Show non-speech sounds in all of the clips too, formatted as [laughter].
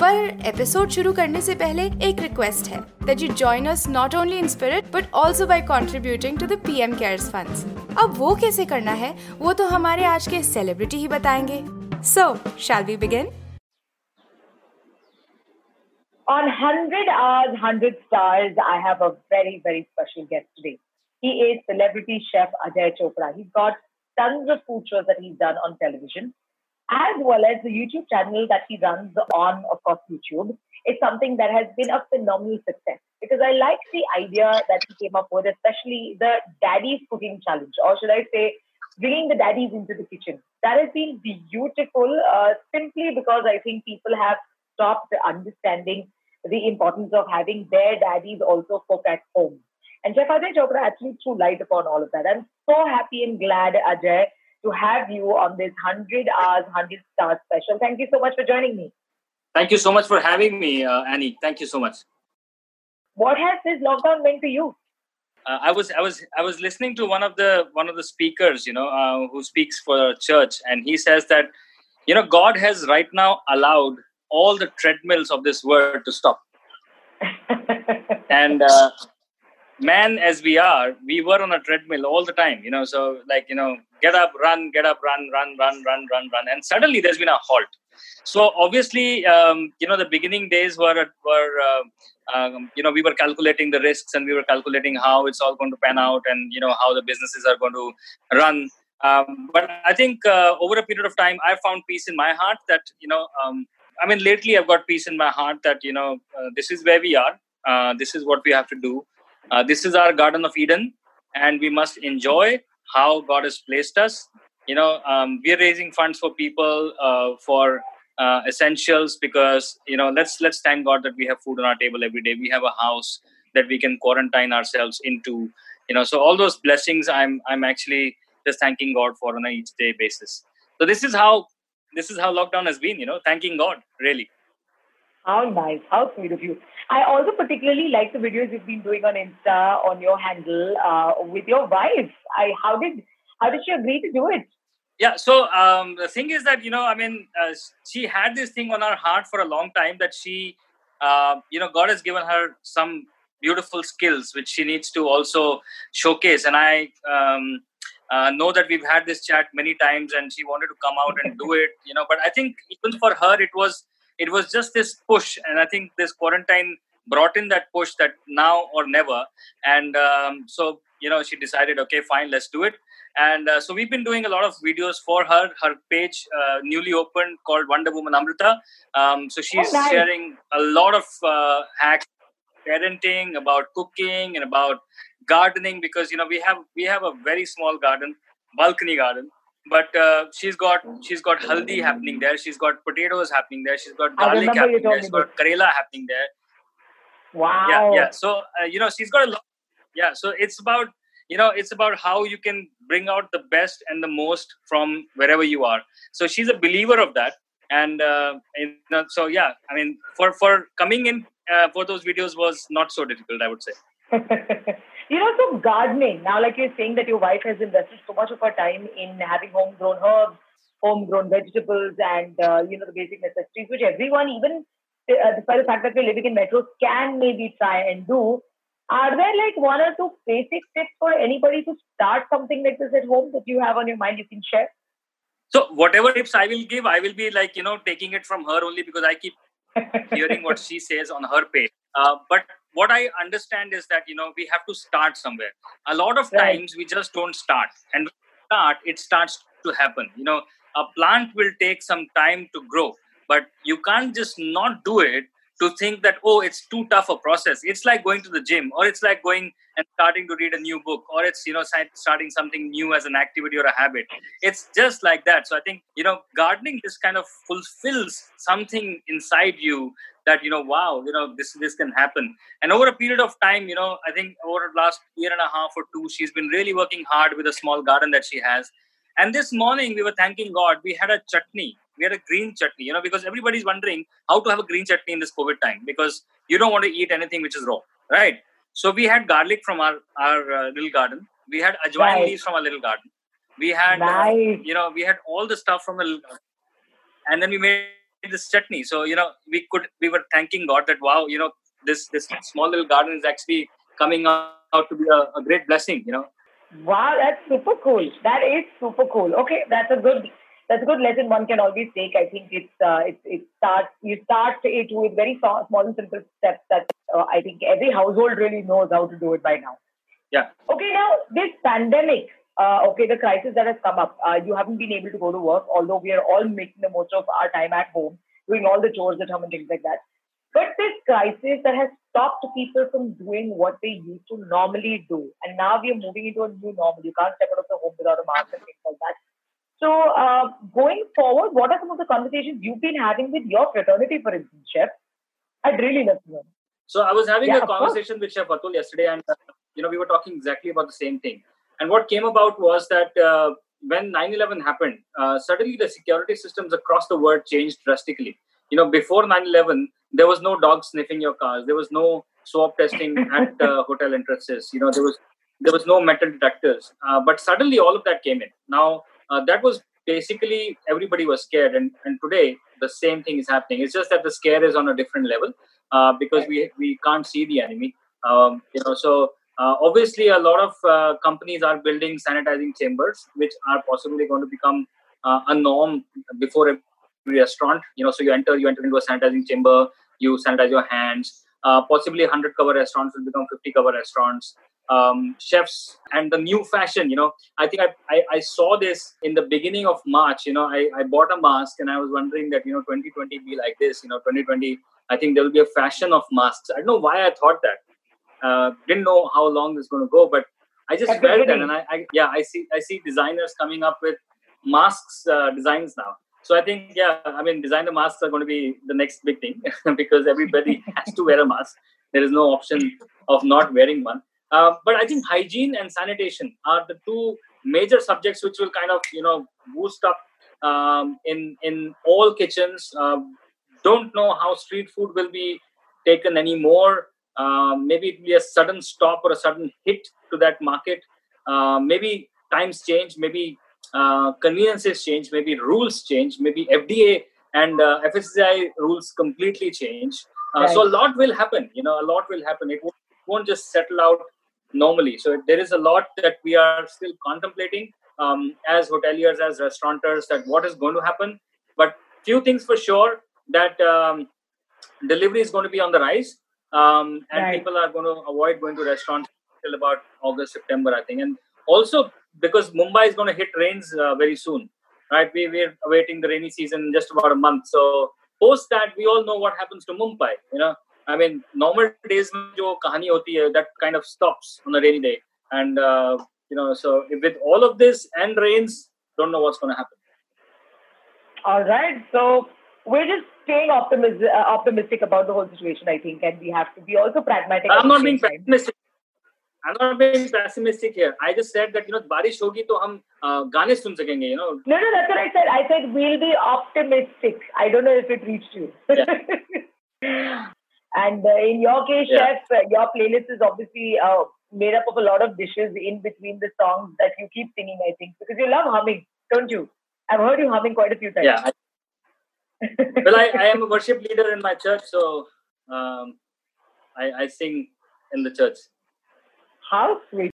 पर एपिसोड शुरू करने से पहले एक रिक्वेस्ट है that you join us not only in spirit but also by contributing to the PM cares funds अब वो कैसे करना है वो तो हमारे आज के सेलिब्रिटी ही बताएँगे so shall we begin On 100 Hours, 100 Stars, I have a very, very special guest today. He is celebrity chef Ajay Chopra. He's got tons of food shows that he's done on television, as well as the YouTube channel that he runs on, of course, YouTube. It's something that has been a phenomenal success because I like the idea that he came up with, especially the Daddy's Cooking Challenge, or should I say, bringing the daddies into the kitchen. That has been beautiful uh, simply because I think people have stopped understanding the importance of having their daddies also cook at home. And Chef Ajay Chopra actually threw light upon all of that. I'm so happy and glad, Ajay, to have you on this 100 hours, 100 stars special. Thank you so much for joining me. Thank you so much for having me, uh, Annie. Thank you so much. What has this lockdown meant to you? Uh, I was I was I was listening to one of the one of the speakers, you know, uh, who speaks for church, and he says that you know God has right now allowed all the treadmills of this world to stop, [laughs] and uh, man as we are, we were on a treadmill all the time, you know. So like you know, get up, run, get up, run, run, run, run, run, run, and suddenly there's been a halt. So obviously, um, you know, the beginning days were were uh, um, you know we were calculating the risks and we were calculating how it's all going to pan out and you know how the businesses are going to run. Um, but I think uh, over a period of time, I found peace in my heart that you know. Um, I mean, lately I've got peace in my heart that you know uh, this is where we are. Uh, this is what we have to do. Uh, this is our Garden of Eden, and we must enjoy how God has placed us. You know, um, we're raising funds for people uh, for uh, essentials because you know let's let's thank God that we have food on our table every day. We have a house that we can quarantine ourselves into. You know, so all those blessings I'm I'm actually just thanking God for on a each day basis. So this is how this is how lockdown has been. You know, thanking God really. How nice. How sweet of you. I also particularly like the videos you've been doing on Insta on your handle uh, with your wife. I how did how did she agree to do it? Yeah. So um, the thing is that you know, I mean, uh, she had this thing on her heart for a long time that she, uh, you know, God has given her some beautiful skills which she needs to also showcase. And I um, uh, know that we've had this chat many times, and she wanted to come out and do it. You know, but I think even for her, it was it was just this push, and I think this quarantine brought in that push that now or never. And um, so you know, she decided, okay, fine, let's do it and uh, so we've been doing a lot of videos for her her page uh, newly opened called wonder woman amrita um, so she's Oh, nice. sharing a lot of uh, hacks parenting about cooking and about gardening because you know we have we have a very small garden balcony garden but uh, she's got she's got haldi happening there. She's got potatoes happening there. She's got garlic happening there. she's got karela happening there. Wow. yeah. Yeah so uh, you know she's got a lot yeah. So it's about you know it's about how you can bring out the best and the most from wherever you are. So she's a believer of that. And uh, you know, so yeah. I mean for for coming in uh, for those videos was not so difficult i would say you know, so gardening. Now, like you're saying that your wife has invested so much of her time in having homegrown herbs, homegrown vegetables, and uh, you know the basic necessities, which everyone, even uh, despite the fact that we're living in metros, can maybe try and do. Are there like one or two basic tips for anybody to start something like this at home that you have on your mind you can share? So whatever tips I will give, I will be like you know taking it from her only because I keep [laughs] hearing what she says on her page. Uh, but what I understand is that you know we have to start somewhere. A lot of right. times we just don't start, and start it starts to happen. You know, a plant will take some time to grow, but you can't just not do it to think that oh it's too tough a process it's like going to the gym or it's like going and starting to read a new book or it's you know starting something new as an activity or a habit it's just like that so i think you know gardening just kind of fulfills something inside you that you know wow you know this this can happen and over a period of time you know i think over the last year and a half or two she's been really working hard with a small garden that she has and this morning we were thanking god we had a chutney we had a green chutney, you know, because everybody's wondering how to have a green chutney in this COVID time because you don't want to eat anything which is raw, right? So we had garlic from our our uh, little garden. We had ajwain nice. leaves from our little garden. We had, nice. uh, you know, we had all the stuff from the and then we made this chutney. So you know, we could we were thanking God that wow, you know, this this small little garden is actually coming out to be a, a great blessing. You know. Wow, that's super cool. That is super cool. Okay, that's a good that's a good lesson one can always take. I think it's uh, it, it starts you start it with very small and simple steps that uh, I think every household really knows how to do it by now. Yeah. Okay, now this pandemic, uh, okay, the crisis that has come up, uh, you haven't been able to go to work, although we are all making the most of our time at home, doing all the chores at home and things like that. But this crisis that has stopped people from doing what they used to normally do, and now we are moving into a new normal. You can't step out of the home without a mask and things like that. So, uh, going forward, what are some of the conversations you've been having with your fraternity, for instance, Chef? I'd really love to know. So, I was having yeah, a conversation with Chef Atul yesterday, and uh, you know, we were talking exactly about the same thing. And what came about was that uh, when 9/11 happened, uh, suddenly the security systems across the world changed drastically. You know, before 9/11, there was no dog sniffing your cars. There was no swab testing [laughs] at uh, hotel entrances. You know, there was there was no metal detectors. Uh, but suddenly, all of that came in. Now uh, that was basically everybody was scared and, and today the same thing is happening it's just that the scare is on a different level uh, because we we can't see the enemy um, you know so uh, obviously a lot of uh, companies are building sanitizing chambers which are possibly going to become uh, a norm before every restaurant. You know so you enter you enter into a sanitizing chamber you sanitize your hands. Uh, possibly 100 cover restaurants will become 50 cover restaurants. Um, chefs and the new fashion you know i think I, I, I saw this in the beginning of march you know I, I bought a mask and i was wondering that you know 2020 be like this you know 2020 i think there will be a fashion of masks. I don't know why i thought that uh, didn't know how long this is going to go but i just That's felt that and I, I, yeah i see i see designers coming up with masks uh, designs now so i think yeah i mean designer masks are going to be the next big thing [laughs] because everybody [laughs] has to wear a mask there is no option of not wearing one uh, but I think hygiene and sanitation are the two major subjects which will kind of you know boost up um, in in all kitchens. Uh, don't know how street food will be taken anymore. Uh, maybe it will be a sudden stop or a sudden hit to that market. Uh, maybe times change. Maybe uh, conveniences change. Maybe rules change. Maybe FDA and uh, FSSAI rules completely change. Right. So a lot will happen. You know, a lot will happen. It won't just settle out normally. So there is a lot that we are still contemplating um, as hoteliers, as restaurateurs, that what is going to happen. But few things for sure that um, delivery is going to be on the rise, um, and right. people are going to avoid going to restaurants till about August, September, I think. And also because Mumbai is going to hit rains uh, very soon, right? We, we're awaiting the rainy season in just about a month. So post that, we all know what happens to Mumbai. You know, I mean, normal days jo kahani hoti hai, that kind of stops on a rainy day, and uh, you know, so with all of this and rains, don't know what's going to happen. All right, so we're just staying optimistic, uh, optimistic about the whole situation, I think, and we have to be also pragmatic. I'm not being pessimistic. I'm not being pessimistic here. I just said that you know बारिश होगी तो हम uh, गाने सुन सकेंगे. You know. No, no, that's what I said. I said we'll be optimistic. I don't know if it reached you. Yeah. [laughs] And uh, in your case, yeah. chef, uh, your playlist is obviously uh, made up of a lot of dishes in between the songs that you keep singing. I think because you love humming, don't you? I've heard you humming quite a few times. Yeah. well, I, I, am a worship leader in my church, so um, I, I sing in the church. How sweet!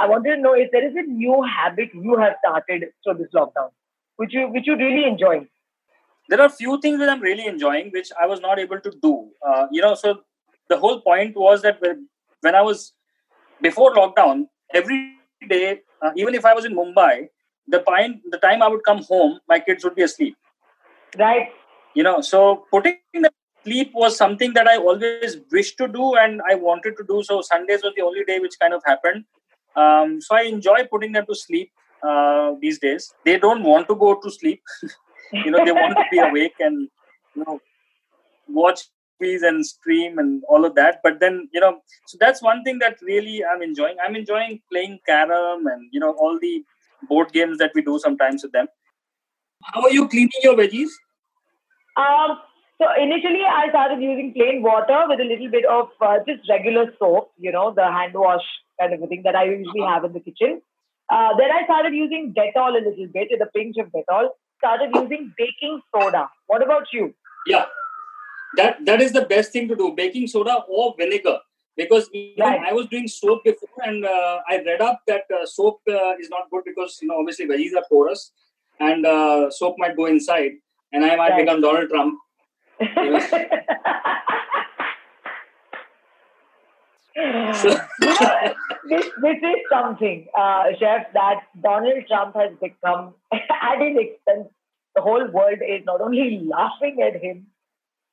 I wanted to know if there is a new habit you have started through this lockdown. which you which you really enjoy? There are a few things that I'm really enjoying, which I was not able to do. Uh, you know, so the whole point was that when I was before lockdown, every day, uh, even if I was in Mumbai, the time the time I would come home, my kids would be asleep. Right. You know, so putting them to sleep was something that I always wished to do and I wanted to do. So Sundays was the only day which kind of happened. Um, so I enjoy putting them to sleep uh, these days. They don't want to go to sleep. [laughs] you know, they want to be awake and you know watch movies and stream and all of that. But then you know, so that's one thing that really I'm enjoying. I'm enjoying playing carom and you know all the board games that we do sometimes with them. How are you cleaning your veggies? Um, so initially, I started using plain water with a little bit of uh, just regular soap, you know, the hand wash kind of a thing that I usually have in the kitchen. Uh, then I started using Dettol a little bit with a pinch of Dettol. Started using baking soda. What about you? Yeah, that that is the best thing to do: baking soda or vinegar. Because right. I was doing soap before, and uh, I read up that uh, soap uh, is not good because you know obviously veggies are porous, and uh, soap might go inside, and I might right. become Donald Trump [laughs] so, this, this is something, uh, Chef, that Donald Trump has become [laughs] at his expense. The whole world is not only laughing at him,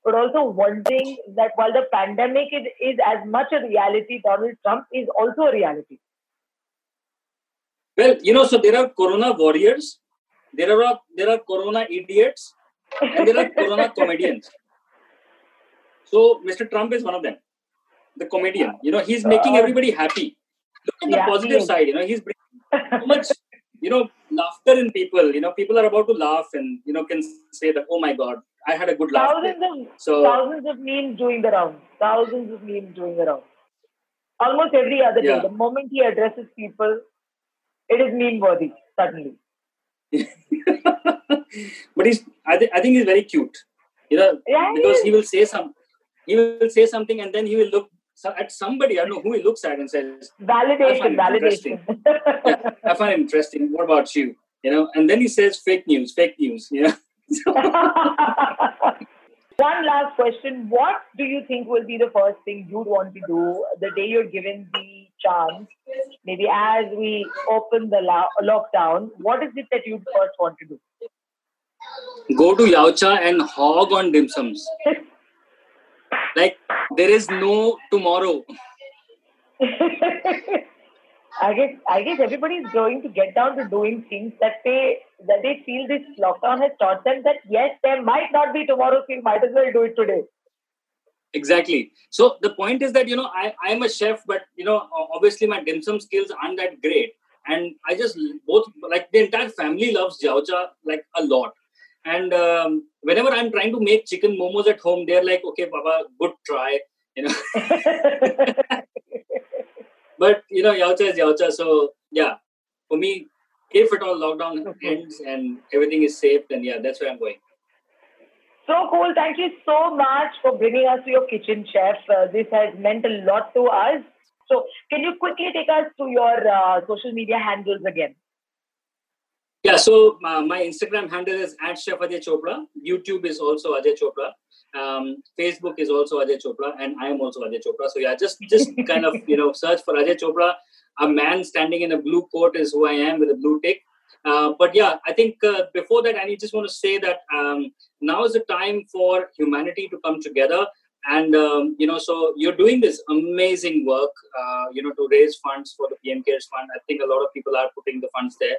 but also wondering that while the pandemic is, is as much a reality, Donald Trump is also a reality. Well, you know, so there are Corona warriors, there are there are Corona idiots, and there are Corona comedians. So Mr. Trump is one of them, the comedian. You know, he's making uh, everybody happy. Look at the yeah, positive side. You know, he's bringing so much, you know, laughter in people. You know, people are about to laugh and you know can say that, oh my god, I had a good laugh. Thousands of so, thousands of memes doing the rounds. Thousands of memes doing the rounds. Almost every other yeah. day. The moment he addresses people, it is meme worthy. Suddenly. [laughs] but he's I, th- I think he's very cute you know yeah, because he will say some he will say something and then he will look at somebody, I don't know who he looks at and says, Validation, validation. [laughs] yeah, I find it interesting. What about you? You know, and then he says fake news, fake news, you know. [laughs] One last question. What do you think will be the first thing you'd want to do the day you're given the chance? Maybe as we open the lo- lockdown, what is it that you'd first want to do? Go to Yauatcha and hog on dim sums. [laughs] like there is no tomorrow [laughs] I guess I guess everybody is going to get down to doing things that they that they feel this lockdown has taught them that yes, there might not be tomorrow, so you might as well do it today. Exactly. So the point is that you know I I am a chef, but you know obviously my dim sum skills aren't that great, and I just both like the entire family loves Yauatcha like a lot. And um, whenever I'm trying to make chicken momos at home, they're like, okay, Baba, good try. You know. [laughs] but you know, Yauatcha is Yauatcha. So yeah, for me, if at all lockdown ends and everything is safe, then yeah, that's where I'm going. So cool. Thank you so much for bringing us to your kitchen, chef. Uh, this has meant a lot to us. So, can you quickly take us to your uh, social media handles again? Yeah, so uh, my Instagram handle is at Chef Ajay Chopra. YouTube is also Ajay Chopra. Um, Facebook is also Ajay Chopra, and I am also Ajay Chopra. So yeah, just just kind of you know search for Ajay Chopra. A man standing in a blue coat is who I am with a blue tick. Uh, but yeah, I think uh, before that, I just want to say that um, now is the time for humanity to come together. And um, you know so you're doing this amazing work uh, you know to raise funds for the pm cares fund. I think a lot of people are putting the funds there.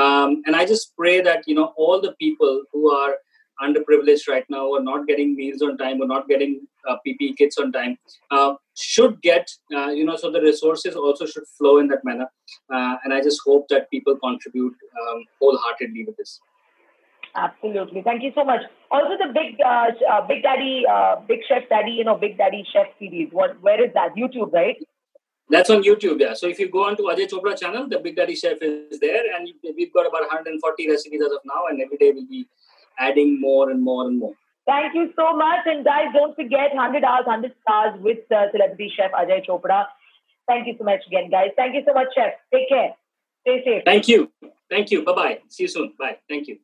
Um, and i just pray that you know all the people who are underprivileged right now or not getting meals on time or not getting uh, ppe kits on time uh, should get uh, you know so the resources also should flow in that manner uh, and i just hope that people contribute um, wholeheartedly with this Absolutely. Thank you so much. Also, the big, uh, uh, Big Daddy, uh, Big Chef Daddy, you know, Big Daddy Chef series. What? Where is that? YouTube, right? That's on YouTube, yeah. So if you go on to Ajay Chopra channel, the Big Daddy Chef is there, and we've got about 140 recipes as of now, and every day we'll be adding more and more and more. Thank you so much, and guys, don't forget 100 hours, 100 stars with uh, celebrity chef Ajay Chopra. Thank you so much again, guys. Thank you so much, chef. Take care. Stay safe. Thank you. Thank you. Bye bye. See you soon. Bye. Thank you.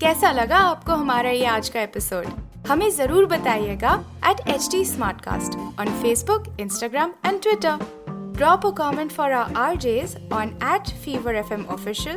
कैसा लगा आपको हमारा ये आज का episode हमें जरूर बताइएगा at H T smart cast on Facebook Instagram and Twitter Drop a comment for our RJs on at Fever FM Official,